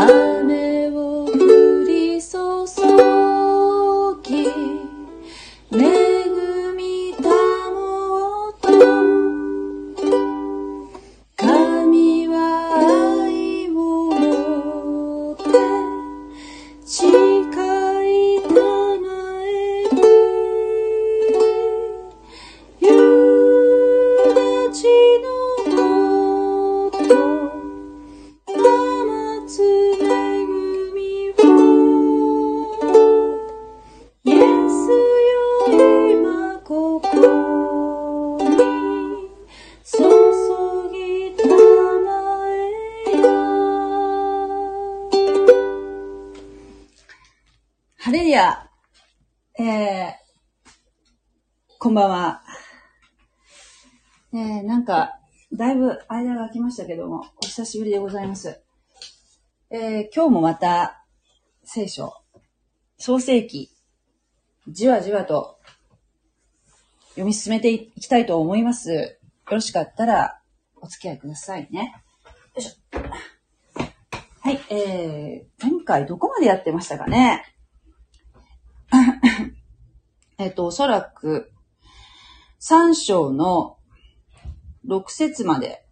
Amen. したけども、お久しぶりでございます。えー、今日もまた、聖書、創世記、じわじわと読み進めていきたいと思います。よろしかったら、お付き合いくださいね。よいしょ。はい、えー、前回どこまでやってましたかね えっと、おそらく、3章の6節まで、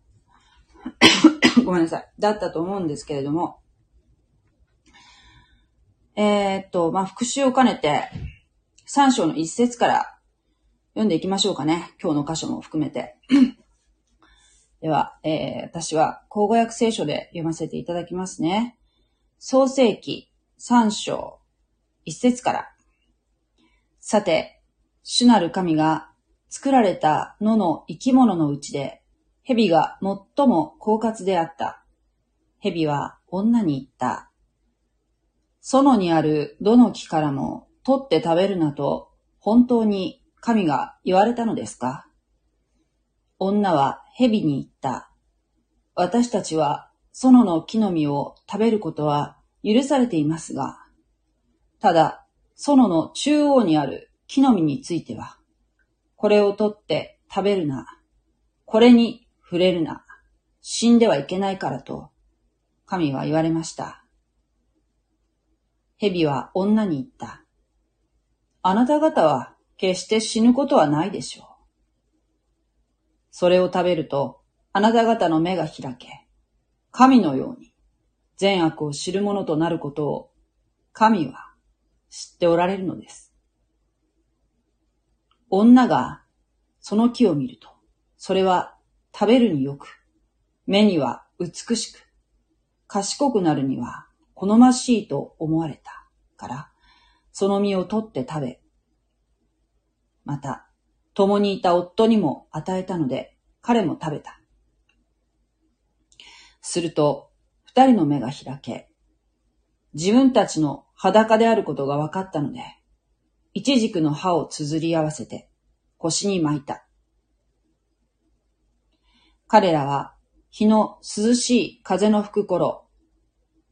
ごめんなさい、だったと思うんですけれども、えーっと、まあ、復習を兼ねて、3章の1節から読んでいきましょうかね。今日の箇所も含めて。では、えー、私は、口語訳聖書で読ませていただきますね。創世記3章1節から。さて、主なる神が作られた野の生き物のうちで、蛇が最も狡猾であった。蛇は女に言った。園にあるどの木からも取って食べるなと本当に神が言われたのですか？女は蛇に言った。私たちは園の木の実を食べることは許されていますが、ただ園の中央にある木の実については、これを取って食べるな。これに触れるな。死んではいけないからと、神は言われました。蛇は女に言った。あなた方は決して死ぬことはないでしょう。それを食べると、あなた方の目が開け、神のように善悪を知るものとなることを、神は知っておられるのです。女がその木を見ると、それは食べるによく、目には美しく、賢くなるには好ましいと思われたから、その実を取って食べ、また、共にいた夫にも与えたので、彼も食べた。すると、二人の目が開け、自分たちの裸であることが分かったので、一軸の葉を綴り合わせて腰に巻いた。彼らは日の涼しい風の吹く頃、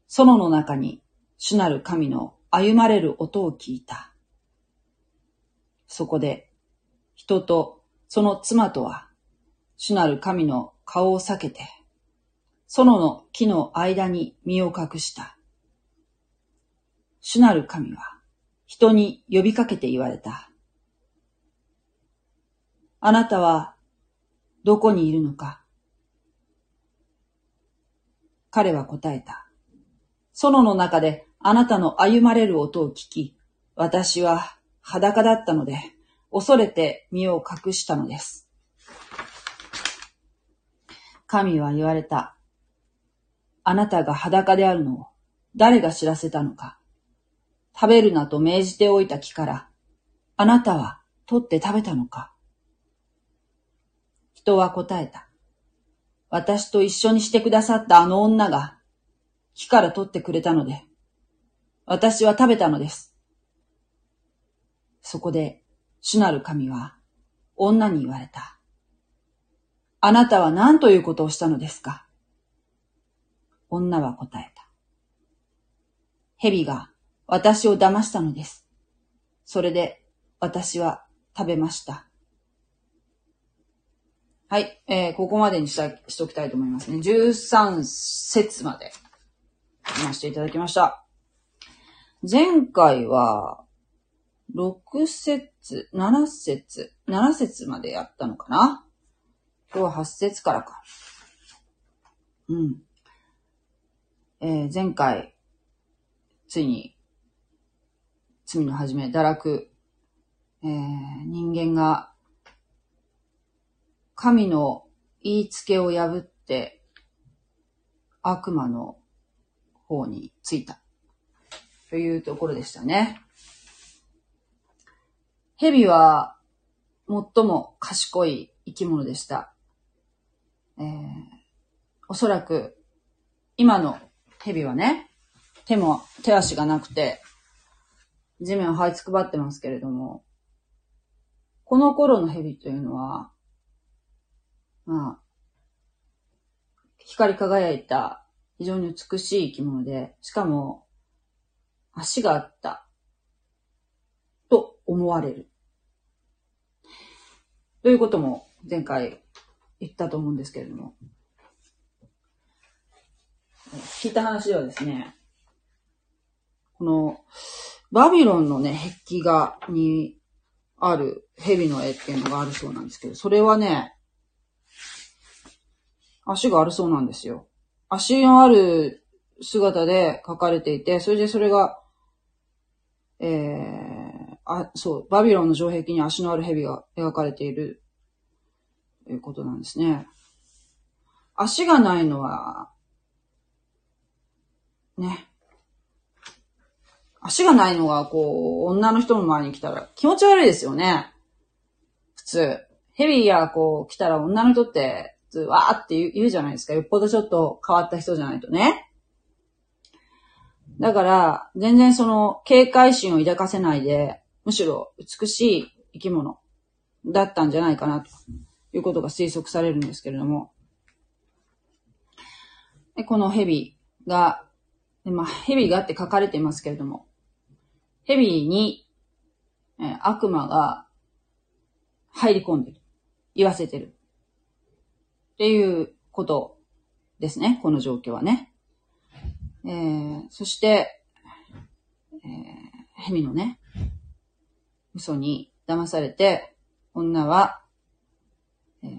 園の中に主なる神の歩まれる音を聞いた。そこで人とその妻とは主なる神の顔を避けて、園の木の間に身を隠した。主なる神は人に呼びかけて言われた。あなたはどこにいるのか？彼は答えた。園の中であなたの歩まれる音を聞き、私は裸だったので、恐れて身を隠したのです。神は言われた。あなたが裸であるのを誰が知らせたのか。食べるなと命じておいた木から、あなたは取って食べたのか人は答えた。私と一緒にしてくださったあの女が木から取ってくれたので、私は食べたのです。そこで主なる神は女に言われた。あなたは何ということをしたのですか？女は答えた。蛇が私を騙したのです。それで私は食べました。はい、えー、ここまでにしたしときたいと思いますね。13節まで読ませていただきました。前回は、6節、7節、7節までやったのかな？今日は8節からか。うん。えー前回、ついに、罪の始め、堕落、えー人間が、神の言いつけを破って、悪魔の方についた。というところでしたね。蛇は、最も賢い生き物でした。えーおそらく、今の蛇はね、手も、手足がなくて、地面を這いつくばってますけれども、この頃の蛇というのは、まあ、光り輝いた非常に美しい生き物で、しかも足があったと思われる。ということも前回言ったと思うんですけれども、聞いた話ではですね、このバビロンのね、壁画にある蛇の絵っていうのがあるそうなんですけど、それはね、足があるそうなんですよ。足のある姿で描かれていて、それでそれが、えー、あ、そう、バビロンの城壁に足のある蛇が描かれている、ということなんですね。足がないのは、ね。足がないのが、こう、女の人の前に来たら気持ち悪いですよね。普通。ヘビがこう来たら女の人って、普通わーって言う言うじゃないですか。よっぽどちょっと変わった人じゃないとね。だから、全然その警戒心を抱かせないで、むしろ美しい生き物だったんじゃないかな、ということが推測されるんですけれども。でこの蛇が、でまあ、蛇がって書かれていますけれども、蛇に、え悪魔が入り込んでる。言わせてる。っていうことですね。この状況はね。えー、そして、えー、蛇のね、嘘に騙されて、女は、えー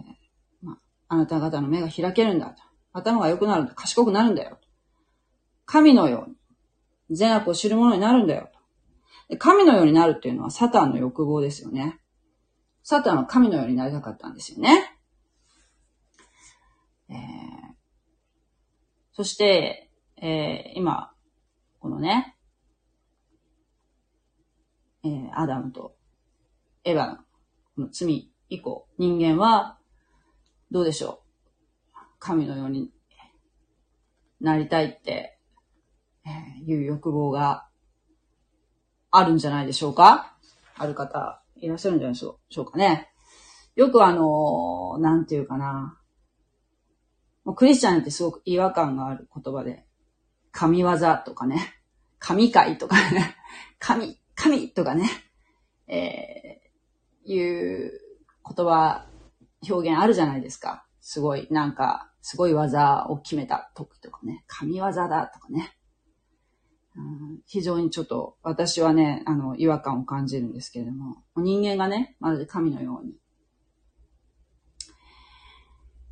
まあ、なた方の目が開けるんだと。頭が良くなるんだ。賢くなるんだよ。神のように、善悪を知る者になるんだよ。で神のようになるっていうのはサタンの欲望ですよね。サタンは神のようになりたかったんですよね。えーそして、えー今、このね、えーアダムとエヴァのこの罪以降、人間は、どうでしょう。神のようになりたいって、えいう欲望があるんじゃないでしょうかある方いらっしゃるんじゃないでしょうかね。よくあのーなんていうかな。クリスチャンってすごく違和感がある言葉で、神業とかね、神会とかね、神、神とかね、えー、いう言葉、表現あるじゃないですか。すごい、なんか、すごい技を決めた時とかね、神業だとかね。非常にちょっと私はね、あの、違和感を感じるんですけれども、人間がね、まるで神のように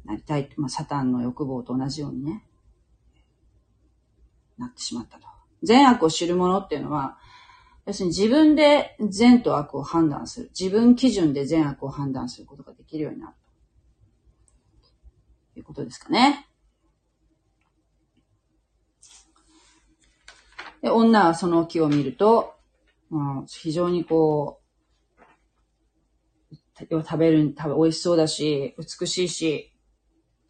なりたい、まあ、サタンの欲望と同じようにね、なってしまったと。善悪を知る者っていうのは、要するに自分で善と悪を判断する。自分基準で善悪を判断することができるようになるということですかね。で、女はその木を見ると、まあ、非常にこう、食べる、食べ、美味しそうだし、美しいし、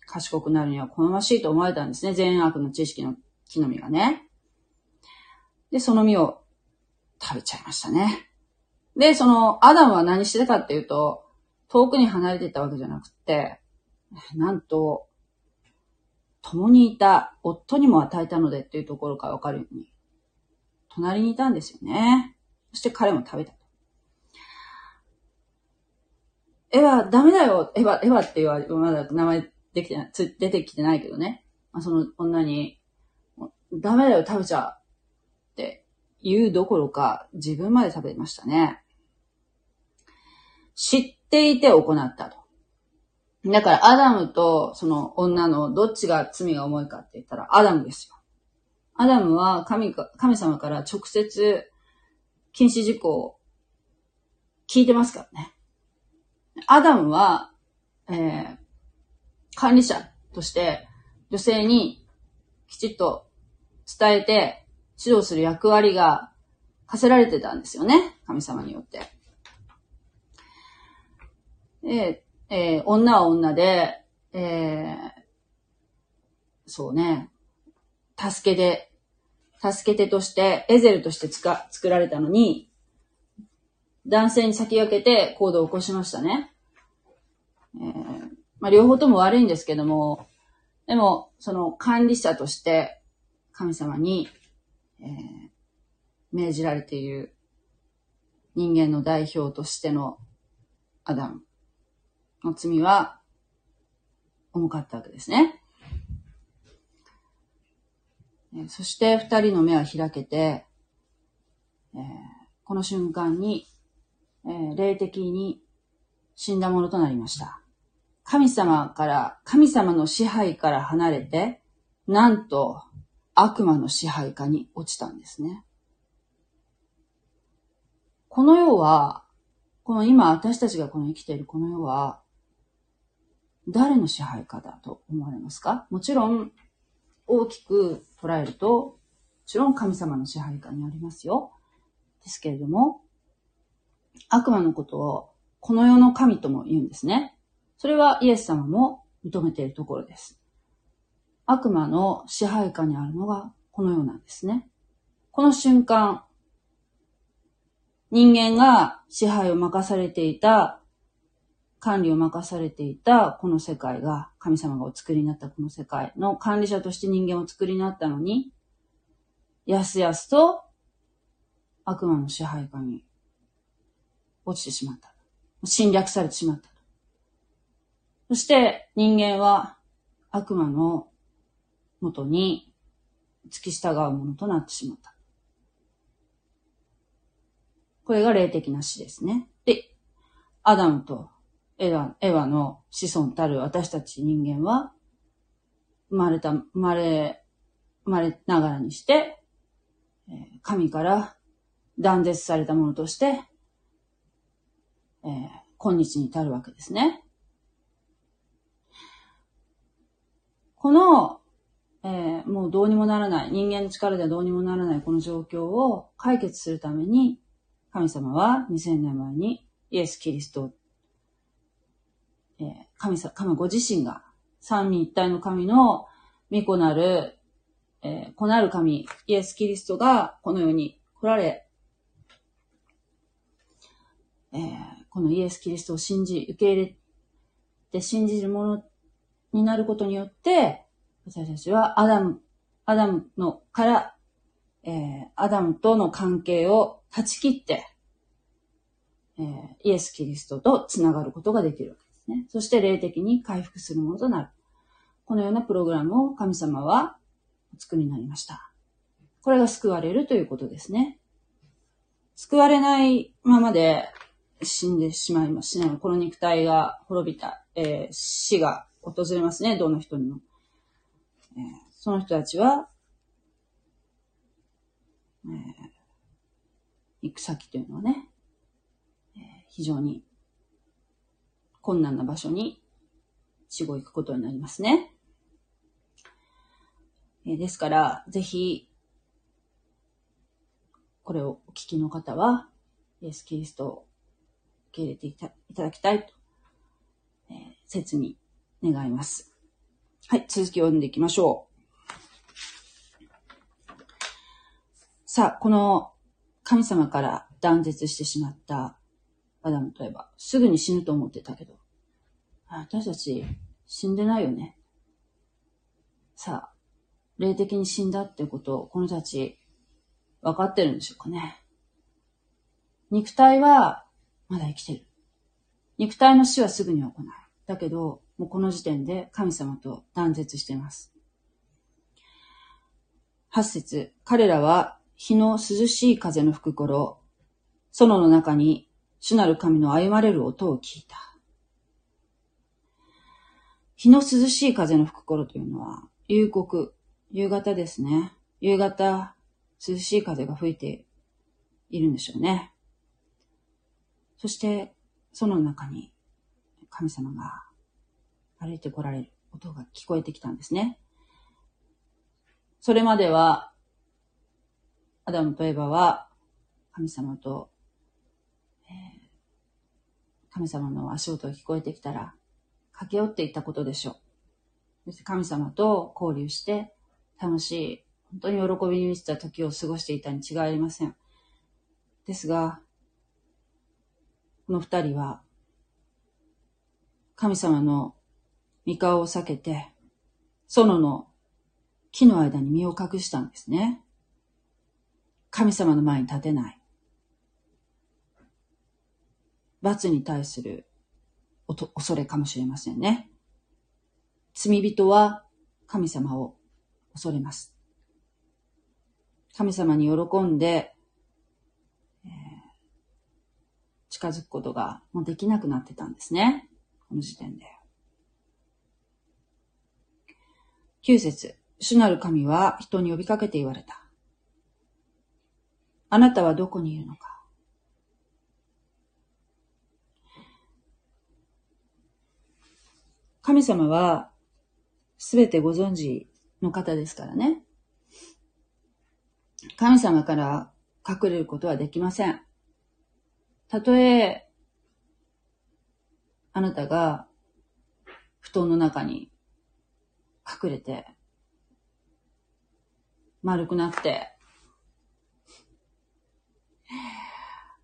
賢くなるには好ましいと思われたんですね。善悪の知識の木の実がね。で、その実を食べちゃいましたね。で、その、アダムは何してたかっていうと、遠くに離れていったわけじゃなくて、なんと、共にいた夫にも与えたのでっていうところからわかるように、隣にいたんですよね。そして彼も食べたと。エヴァ、ダメだよエヴァ、エヴァって言われ、まだ名前できてない、つ出てきてないけどね。まあ、その女に、ダメだよ、食べちゃう。って言うどころか、自分まで食べましたね。知っていて行ったと。だからアダムとその女のどっちが罪が重いかって言ったらアダムですよ。アダムは神か神様から直接禁止事項を聞いてますからね。アダムは、えー、管理者として女性にきちっと伝えて指導する役割が課せられてたんですよね。神様によって。で、えー、女は女で、えー、そうね、助けて、助け手として、エゼルとしてつか作られたのに、男性に先駆けて行動を起こしましたね。えー、まあ、両方とも悪いんですけども、でも、その管理者として神様に、えー、命じられている人間の代表としてのアダムの罪は重かったわけですね。そして二人の目は開けて、えー、この瞬間に、えー、霊的に死んだものとなりました。神様から、神様の支配から離れて、なんと悪魔の支配下に落ちたんですね。この世は、この今私たちがこの生きているこの世は、誰の支配下だと思われますか？もちろん、大きく捉えると、もちろん神様の支配下にありますよ。ですけれども、悪魔のことをこの世の神とも言うんですね。それはイエス様も認めているところです。悪魔の支配下にあるのがこのようなんですね。この瞬間、人間が支配を任されていた管理を任されていたこの世界が、神様がお作りになったこの世界の管理者として人間をお作りになったのに、やすやすと悪魔の支配下に落ちてしまった。侵略されてしまった。そして人間は悪魔のもとに付き従うものとなってしまった。これが霊的な死ですね。で、アダムとエワ、エワの子孫たる私たち人間は、生まれた、生まれ、生まれながらにして、神から断絶されたものとして、えー、今日に至るわけですね。この、えー、もうどうにもならない、人間の力ではどうにもならないこの状況を解決するために、神様は2000年前にイエス・キリストえー、神様、神ご自身が三位一体の神の御子なる、えー、子なる神、イエス・キリストがこの世に来られ、えー、このイエス・キリストを信じ、受け入れて信じるものになることによって、私たちはアダム、アダムのから、えー、アダムとの関係を断ち切って、えー、イエス・キリストと繋がることができるわけですね。そして霊的に回復するものとなる。このようなプログラムを神様はお作りになりました。これが救われるということですね。救われないままで死んでしまいますしね。この肉体が滅びた、えー、死が訪れますね。どの人にも。えー、その人たちは、えー、行く先というのはね、えー、非常に困難な場所に死後行くことになりますね。えですから、ぜひ、これをお聞きの方は、イエス・キリストを受け入れていただきたいと、えー、切に願います。はい、続きを読んでいきましょう。さあ、この神様から断絶してしまったアダムといえば、すぐに死ぬと思ってたけど、私たち死んでないよね。さあ、霊的に死んだってことをこの人たち分かってるんでしょうかね。肉体はまだ生きてる。肉体の死はすぐには来ない。だけど、もうこの時点で神様と断絶しています。八節、彼らは日の涼しい風の吹く頃、園の中に主なる神の歩まれる音を聞いた。日の涼しい風の吹く頃というのは、夕刻、夕方ですね。夕方、涼しい風が吹いているんでしょうね。そして、その中に神様が歩いてこられる音が聞こえてきたんですね。それまでは、アダムとエバは神様と、えー、神様の足音が聞こえてきたら、駆け寄っていったことでしょう。そして神様と交流して、楽しい、本当に喜びに満ちた時を過ごしていたに違いありません。ですが、この二人は、神様の御顔を避けて、園の木の間に身を隠したんですね。神様の前に立てない。罰に対する恐れかもしれませんね。罪人は神様を恐れます。神様に喜んで、えー、近づくことがもうできなくなってたんですね。この時点で。9節主なる神は人に呼びかけて言われた。あなたはどこにいるのか神様はすべてご存知の方ですからね。神様から隠れることはできません。たとえ、あなたが布団の中に隠れて、丸くなって、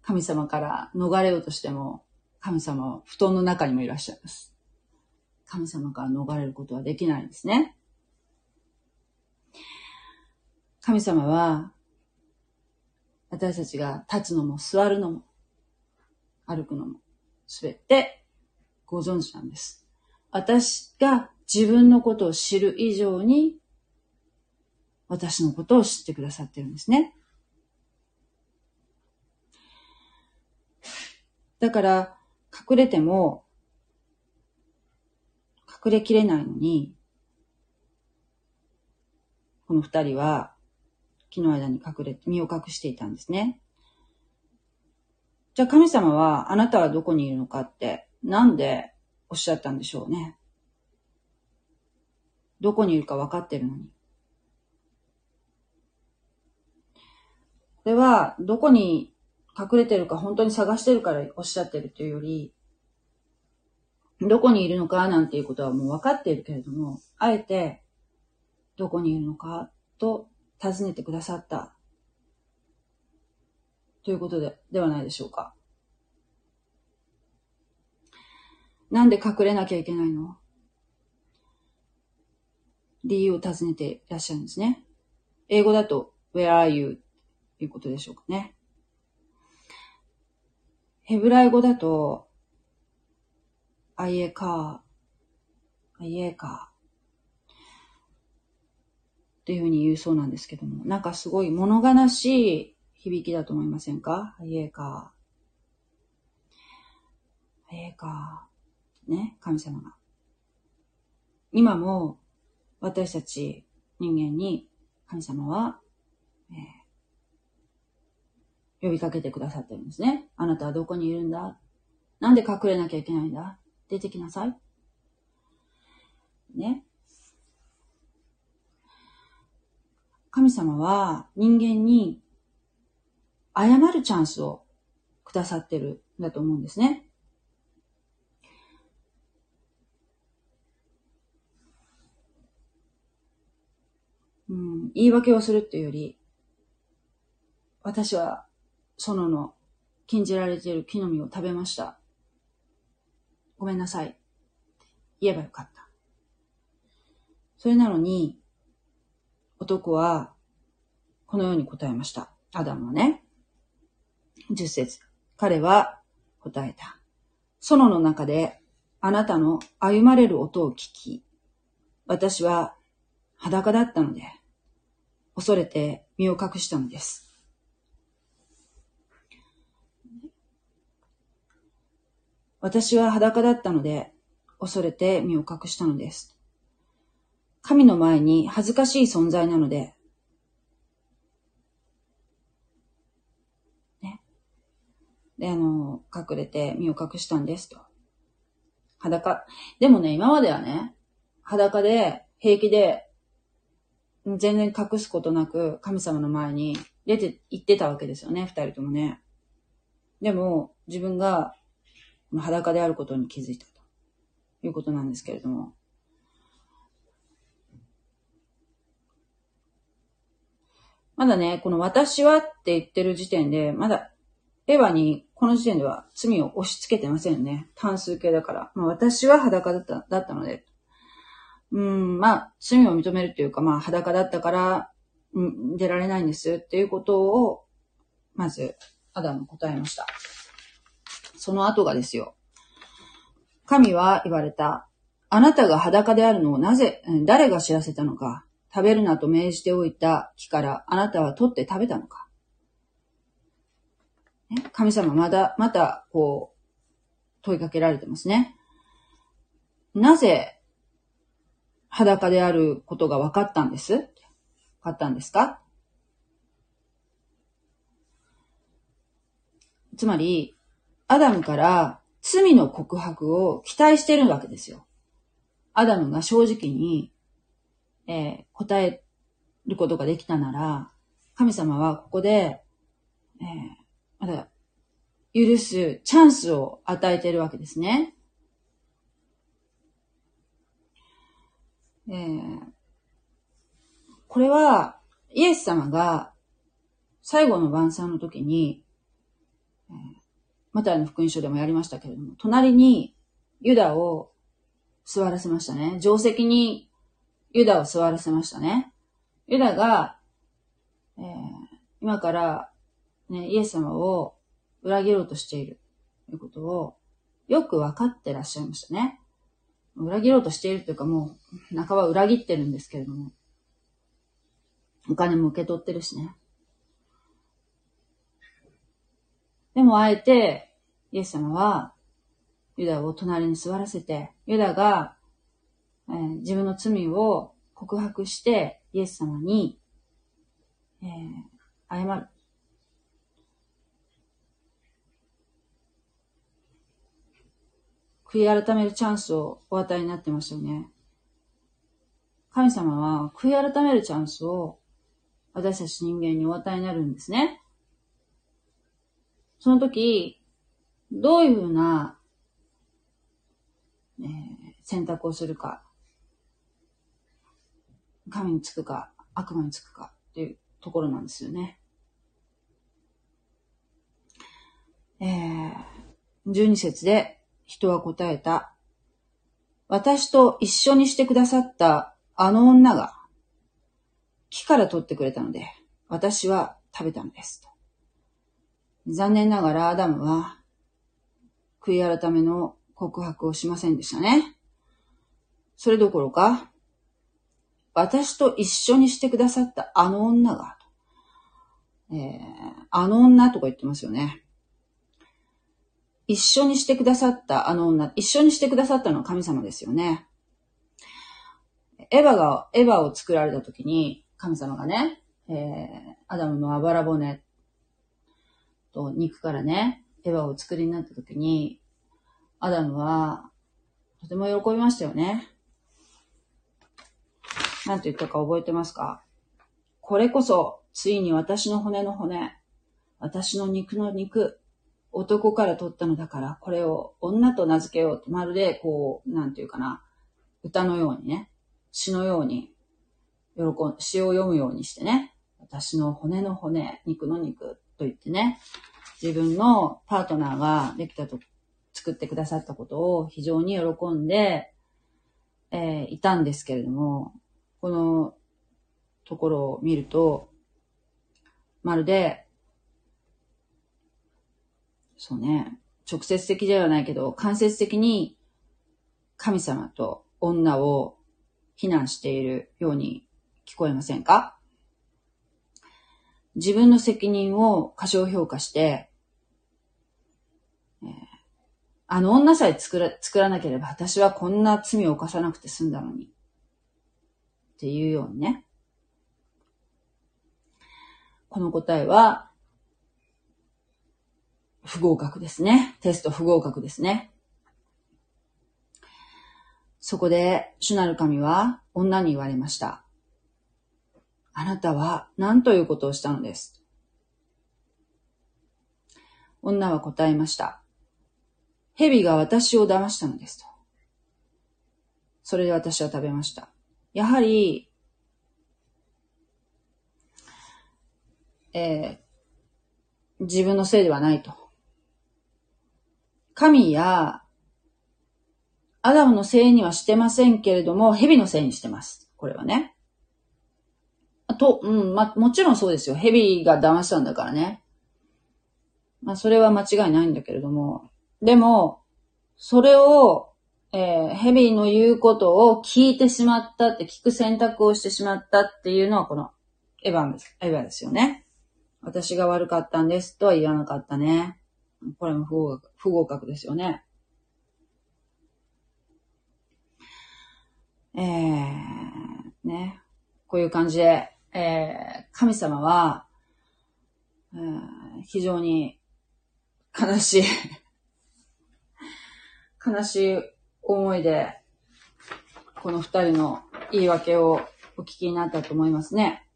神様から逃れようとしても、神様は布団の中にもいらっしゃいます。神様から逃れることはできないんですね。神様は、私たちが立つのも座るのも、歩くのも、すべてご存知なんです。私が自分のことを知る以上に、私のことを知ってくださってるんですね。だから、隠れても、隠れきれないのに、この二人は木の間に隠れて身を隠していたんですね。じゃあ神様はあなたはどこにいるのかってなんでおっしゃったんでしょうね。どこにいるか分かってるのに。これはどこに隠れてるか本当に探してるからおっしゃってるというより、どこにいるのかなんていうことはもう分かっているけれども、あえて、どこにいるのかと尋ねてくださった。ということで、ではないでしょうか。なんで隠れなきゃいけないの？理由を尋ねていらっしゃるんですね。英語だと、where are you? ということでしょうかね。ヘブライ語だと、あいえか、あいえか、っていうふうに言うそうなんですけども、なんかすごい物悲しい響きだと思いませんか？あいえか、あいえか、ね、神様が。今も私たち人間に神様は、えー、呼びかけてくださってるんですね。あなたはどこにいるんだ？なんで隠れなきゃいけないんだ？出てきなさい。ね。神様は人間に謝るチャンスをくださってるんだと思うんですね。うん、言い訳をするっていうより、私は園の禁じられている木の実を食べました。ごめんなさい。言えばよかった。それなのに、男は、このように答えました。アダムはね。十節。彼は答えた。園の中であなたの歩まれる音を聞き、私は裸だったので、恐れて身を隠したのです。私は裸だったので、恐れて身を隠したのです。神の前に恥ずかしい存在なので、ね。で、あの、隠れて身を隠したんですと。裸。でもね、今まではね、裸で、平気で、全然隠すことなく神様の前に出て行ってたわけですよね、二人ともね。でも、自分が裸であることに気づいたということなんですけれども。まだね、この私はって言ってる時点で、まだエヴァにこの時点では罪を押し付けてませんね。単数形だから。まあ、私は裸だっただったので。うん、まあ、罪を認めるっていうか、まあ、裸だったから、うん、出られないんですっていうことを、まず、アダム答えました。その後がですよ。神は言われた。あなたが裸であるのをなぜ、誰が知らせたのか。食べるなと命じておいた木からあなたは取って食べたのか。神様まだ、また、こう、問いかけられてますね。なぜ、裸であることが分かったんです分かったんですか？つまり、アダムから罪の告白を期待してるわけですよ。アダムが正直に、えー、答えることができたなら、神様はここで、えー、まだ許すチャンスを与えてるわけですね。えー、これは、イエス様が最後の晩餐の時に、えーマタイの福音書でもやりましたけれども、隣にユダを座らせましたね。定石にユダを座らせましたね。ユダが、えー、今から、ね、イエス様を裏切ろうとしているということをよく分かってらっしゃいましたね。裏切ろうとしているというかもう半ば裏切ってるんですけれども、お金も受け取ってるしね。でもあえて、イエス様は、ユダを隣に座らせて、ユダが、えー、自分の罪を告白して、イエス様に、えー、謝る。悔い改めるチャンスをお与えになってましたよね。神様は悔い改めるチャンスを私たち人間にお与えになるんですね。その時、どういうふうな、えー、選択をするか、神につくか、悪魔につくかっていうところなんですよね。えー、12節で人は答えた。私と一緒にしてくださったあの女が木から取ってくれたので、私は食べたのです。残念ながらアダムは、悔い改めの告白をしませんでしたね。それどころか、私と一緒にしてくださったあの女が、えー、あの女とか言ってますよね。一緒にしてくださったあの女、一緒にしてくださったのは神様ですよね。エヴァが、エヴァを作られた時に、神様がね、えー、アダムのあばら骨と肉からね、エヴァを作りになった時に、アダムは、とても喜びましたよね。なんて言ったか覚えてますか？これこそ、ついに私の骨の骨、私の肉の肉、男から取ったのだから、これを女と名付けようって、まるで、こう、なんていうかな、歌のようにね、詩のように、喜ん、詩を読むようにしてね、私の骨の骨、肉の肉、と言ってね、自分のパートナーができたと、作ってくださったことを非常に喜んで、えー、いたんですけれども、このところを見ると、まるで、そうね、直接的ではないけど、間接的に神様と女を非難しているように聞こえませんか？自分の責任を過小評価して、えー、あの女さえ作ら作らなければ私はこんな罪を犯さなくて済んだのに。っていうようにね。この答えは、不合格ですね。テスト不合格ですね。そこで、主なる神は女に言われました。あなたは何ということをしたのです？女は答えました。蛇が私を騙したのですと。それで私は食べました。やはり、えー、自分のせいではないと。神やアダムのせいにはしてませんけれども、蛇のせいにしてます。これはね。と、うん、ま、もちろんそうですよ。蛇が騙したんだからね。まあ、それは間違いないんだけれども。でも、それを、えー、蛇の言うことを聞いてしまったって、聞く選択をしてしまったっていうのは、この、エヴァンです、エヴァですよね。私が悪かったんですとは言わなかったね。これも不合格不合格ですよね。えー、ね。こういう感じで、えー、神様は、えー、非常に悲しい 悲しい思いで、この二人の言い訳をお聞きになったと思いますね。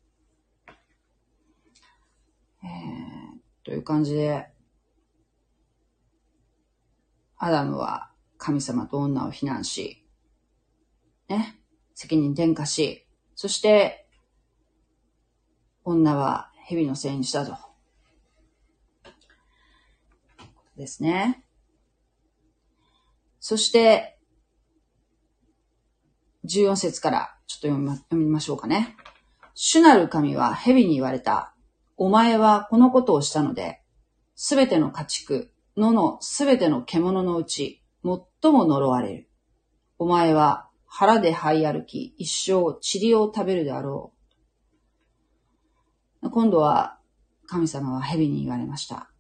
えー、という感じで、アダムは神様と女を非難し、ね、責任転嫁し、そして、女は蛇のせいにしたと。ですね。そして、14節からちょっと読みま読みましょうかね。主なる神は蛇に言われた。お前はこのことをしたので、すべての家畜、野のすべての獣のうち、最も呪われる。お前は腹で這い歩き、一生塵を食べるであろう。今度は神様は蛇に言われました。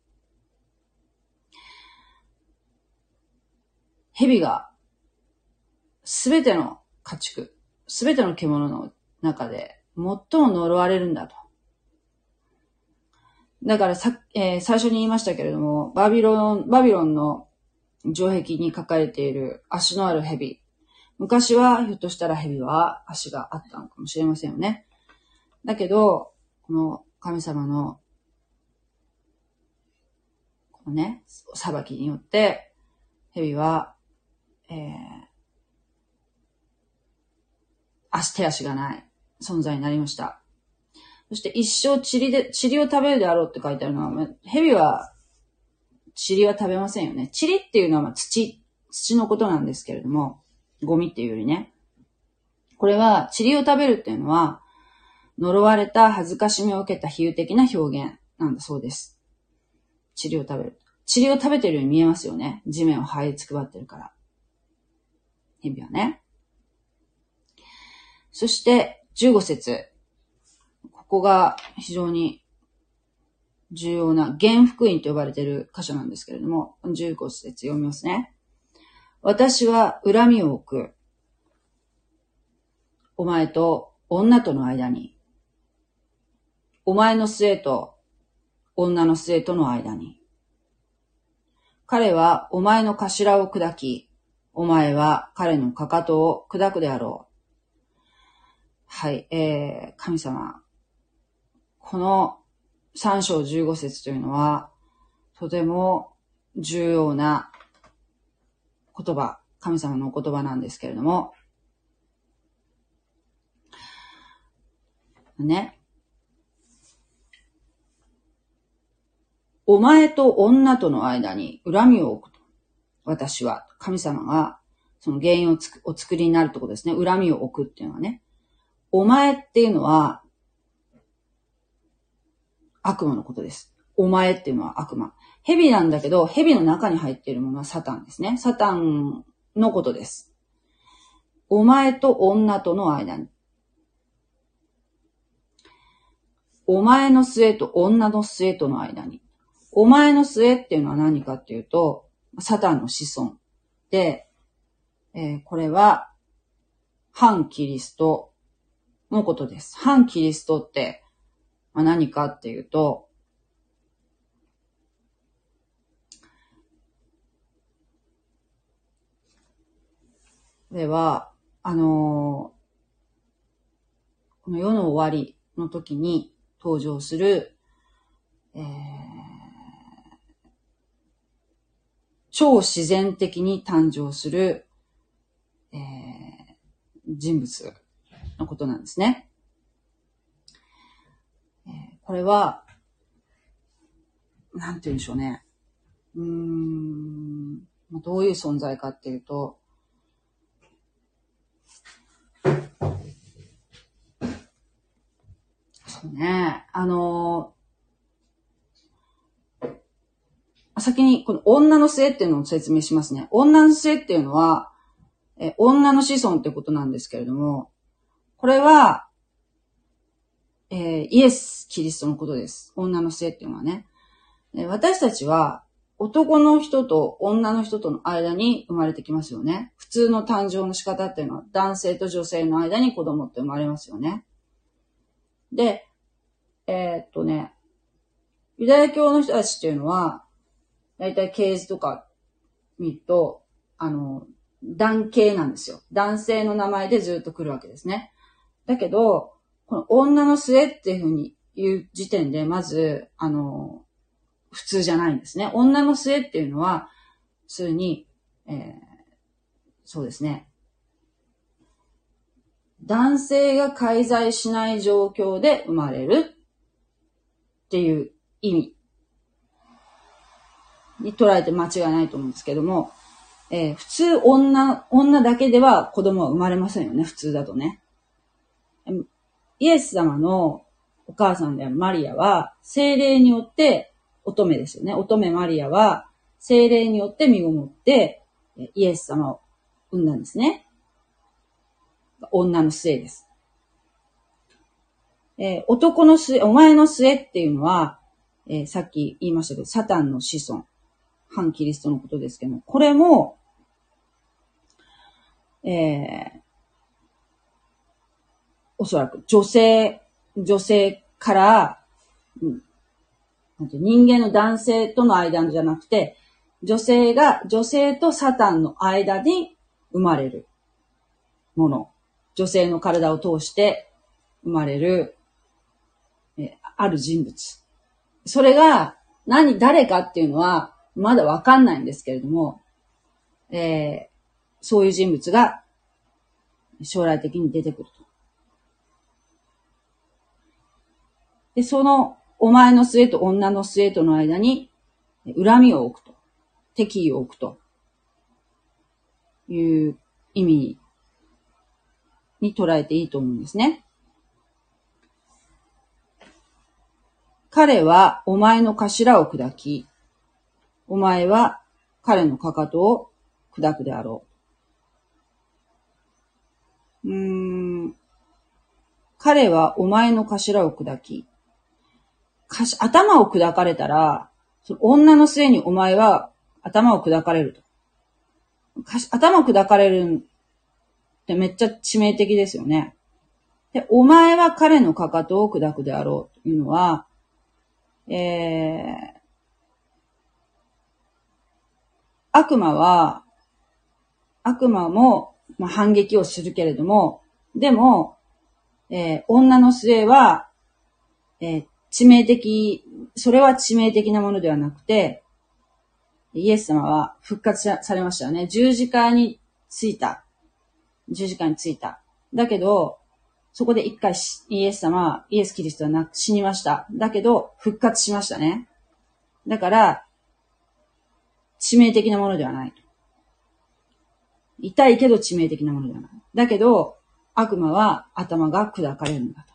蛇がすべての家畜、すべての獣の中で最も呪われるんだと。だからさ、えー、最初に言いましたけれども、バビロン、バビロンの城壁に書かれている足のある蛇。昔はひょっとしたら蛇は足があったのかもしれませんよね。だけど、この神様の、このね、裁きによって、蛇は、えー、足、手足がない存在になりました。そして一生塵で、塵を食べるであろうって書いてあるのは、蛇は、塵は食べませんよね。塵っていうのはまあ土、土のことなんですけれども、ゴミっていうよりね。これは、塵を食べるっていうのは、呪われた恥ずかしみを受けた比喩的な表現なんだそうです。塵を食べる。塵を食べてるように見えますよね。地面を這いつくばってるから。蛇はね。そして、15節ここが非常に重要な原福音と呼ばれている箇所なんですけれども、15節読みますね。私は恨みを置く。お前と女との間に。お前の末と女の末との間に。彼はお前の頭を砕き、お前は彼のかかとを砕くであろう。はい、えー、神様、この3章15節というのは、とても重要な言葉、神様のお言葉なんですけれども、ね。お前と女との間に恨みを置くと。私は、神様が、その原因をつくお作りになるところですね。恨みを置くっていうのはね。お前っていうのは、悪魔のことです。お前っていうのは悪魔。蛇なんだけど、蛇の中に入っているものはサタンですね。サタンのことです。お前と女との間に。お前の末と女の末との間に。お前の末っていうのは何かっていうと、サタンの子孫で、えー、これは、反キリストのことです。反キリストって、まあ、何かっていうと、では、あの、この世の終わりの時に登場する、えー、超自然的に誕生する、えー、人物のことなんですね。これは、なんて言うんでしょうね。うーん、どういう存在かっていうと、そうね。あの、先にこの女の末っていうのを説明しますね。女の末っていうのは、え女の子孫ってことなんですけれども、これは、えー、イエス・キリストのことです。女の末っていうのはね。私たちは男の人と女の人との間に生まれてきますよね。普通の誕生の仕方っていうのは男性と女性の間に子供って生まれますよね。で、えー、っとね、ユダヤ教の人たちっていうのは、だいたい系図とか見ると、あの、男系なんですよ。男性の名前でずっと来るわけですね。だけど、この女の末っていうふうに言う時点で、まず、あの、普通じゃないんですね。女の末っていうのは、普通に、えー、そうですね。男性が介在しない状況で生まれるっていう意味に捉えて間違いないと思うんですけども、えー、普通女、女だけでは子供は生まれませんよね、普通だとね。イエス様のお母さんであるマリアは、精霊によって乙女ですよね。乙女マリアは、精霊によって身ごもって、イエス様を産んだんですね。女の末です。えー、男の末、お前の末っていうのは、えー、さっき言いましたけど、サタンの子孫、反キリストのことですけどもこれも、えー、おそらく女性、女性から、うん、人間の男性との間じゃなくて、女性が女性とサタンの間に生まれるもの。女性の体を通して生まれるえある人物。それが何、誰かっていうのはまだわかんないんですけれども、えー、そういう人物が将来的に出てくると。で、そのお前の末と女の末との間に恨みを置くと。敵意を置くという意味に捉えていいと思うんですね。彼はお前の頭を砕き、お前は彼のかかとを砕くであろう。うーん。彼はお前の頭を砕き、頭を砕かれたら、その女の末にお前は頭を砕かれると。頭を砕かれるってめっちゃ致命的ですよね。で、お前は彼のかかとを砕くであろうというのは、えー、悪魔は、悪魔も、まあ、反撃をするけれども、でも、えー、女の末は、えー、致命的、それは致命的なものではなくて、イエス様は復活されましたよね。十字架についた。十字架についた。だけど、そこで一回イエス様、イエス・キリストはな死にました。だけど、復活しましたね。だから、致命的なものではない。痛いけど致命的なものではない。だけど、悪魔は頭が砕かれるんだと。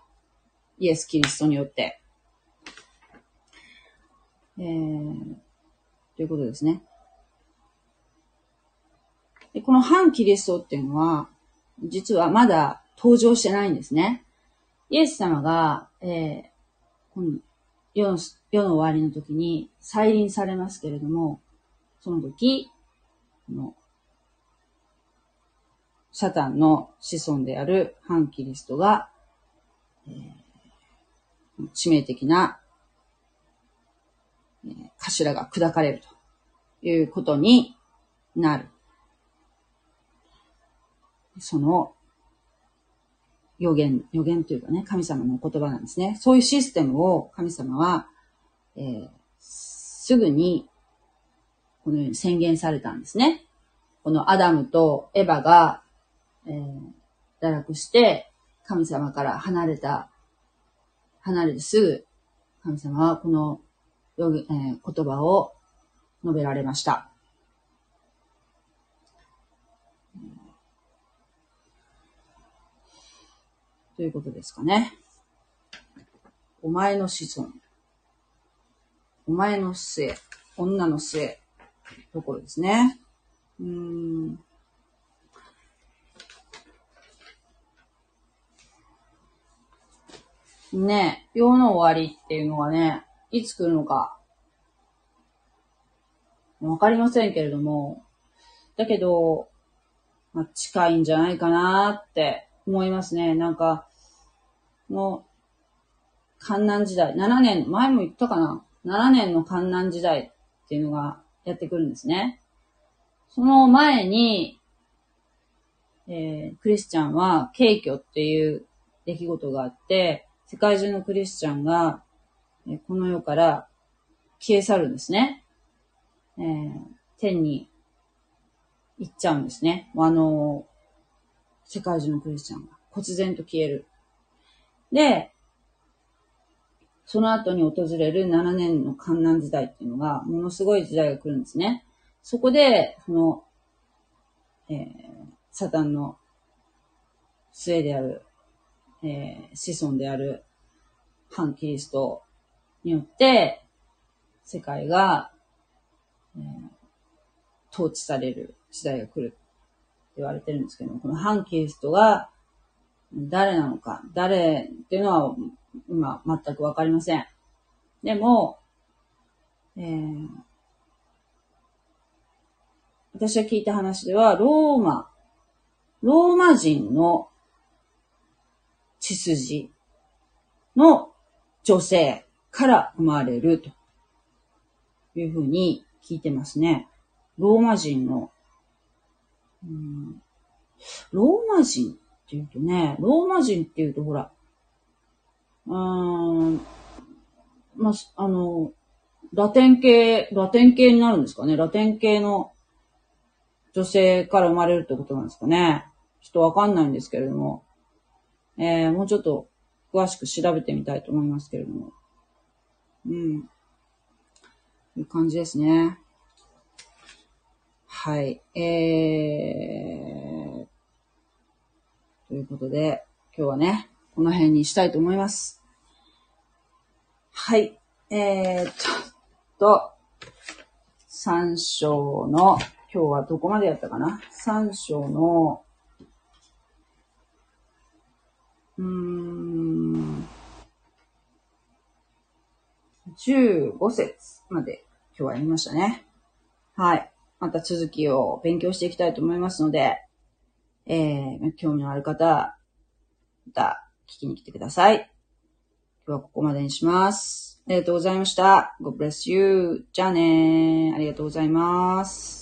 イエス・キリストによって。えー、ということですね。でこの反キリストっていうのは、実はまだ登場してないんですね。イエス様が、えー、この世の世の終わりの時に再臨されますけれども、その時、このサタンの子孫である反キリストが、えー、致命的な、頭が砕かれるということになる。その予言、予言というかね、神様の言葉なんですね。そういうシステムを神様は、えー、すぐにこのように宣言されたんですね。このアダムとエバがえー、堕落して、神様から離れた、離れてすぐ、神様はこの、えー、言葉を述べられました。ということですかね。お前の子孫。お前の末。女の末。ところですね。うん。ね、世の終わりっていうのがね、いつ来るのか、わかりませんけれども、だけど、まあ、近いんじゃないかなって思いますね。なんか、の、観南時代、7年、前も言ったかな ?7 年の観南時代っていうのがやってくるんですね。その前に、えー、クリスチャンは、軽挙っていう出来事があって、世界中のクリスチャンが、この世から消え去るんですね。えー、天に行っちゃうんですね。あの、世界中のクリスチャンが忽然と消える。で、その後に訪れる7年の観難時代っていうのが、ものすごい時代が来るんですね。そこで、その、えー、サタンの末であるえー、子孫である反キリストによって、世界が、えー、統治される時代が来るって言われてるんですけども、この反キリストが誰なのか、誰っていうのは今全くわかりません。でも、えー、私が聞いた話では、ローマ、ローマ人の血筋の女性から生まれるというふうに聞いてますね。ローマ人の、うん、ローマ人っていうとね、ローマ人っていうとほら、うーん、まあ、あの、ラテン系、ラテン系になるんですかね。ラテン系の女性から生まれるってことなんですかね。ちょっとわかんないんですけれども。えー、もうちょっと詳しく調べてみたいと思いますけれども。うん。いう感じですね。はい。えー、ということで、今日はね、この辺にしたいと思います。はい。えー、っと、三章の、今日はどこまでやったかな？三章の、うーん、15節まで今日はやりましたね。はい。また続きを勉強していきたいと思いますので、えー、興味のある方、また聞きに来てください。今日はここまでにします。ありがとうございました。God bless you. じゃあねー。ありがとうございます。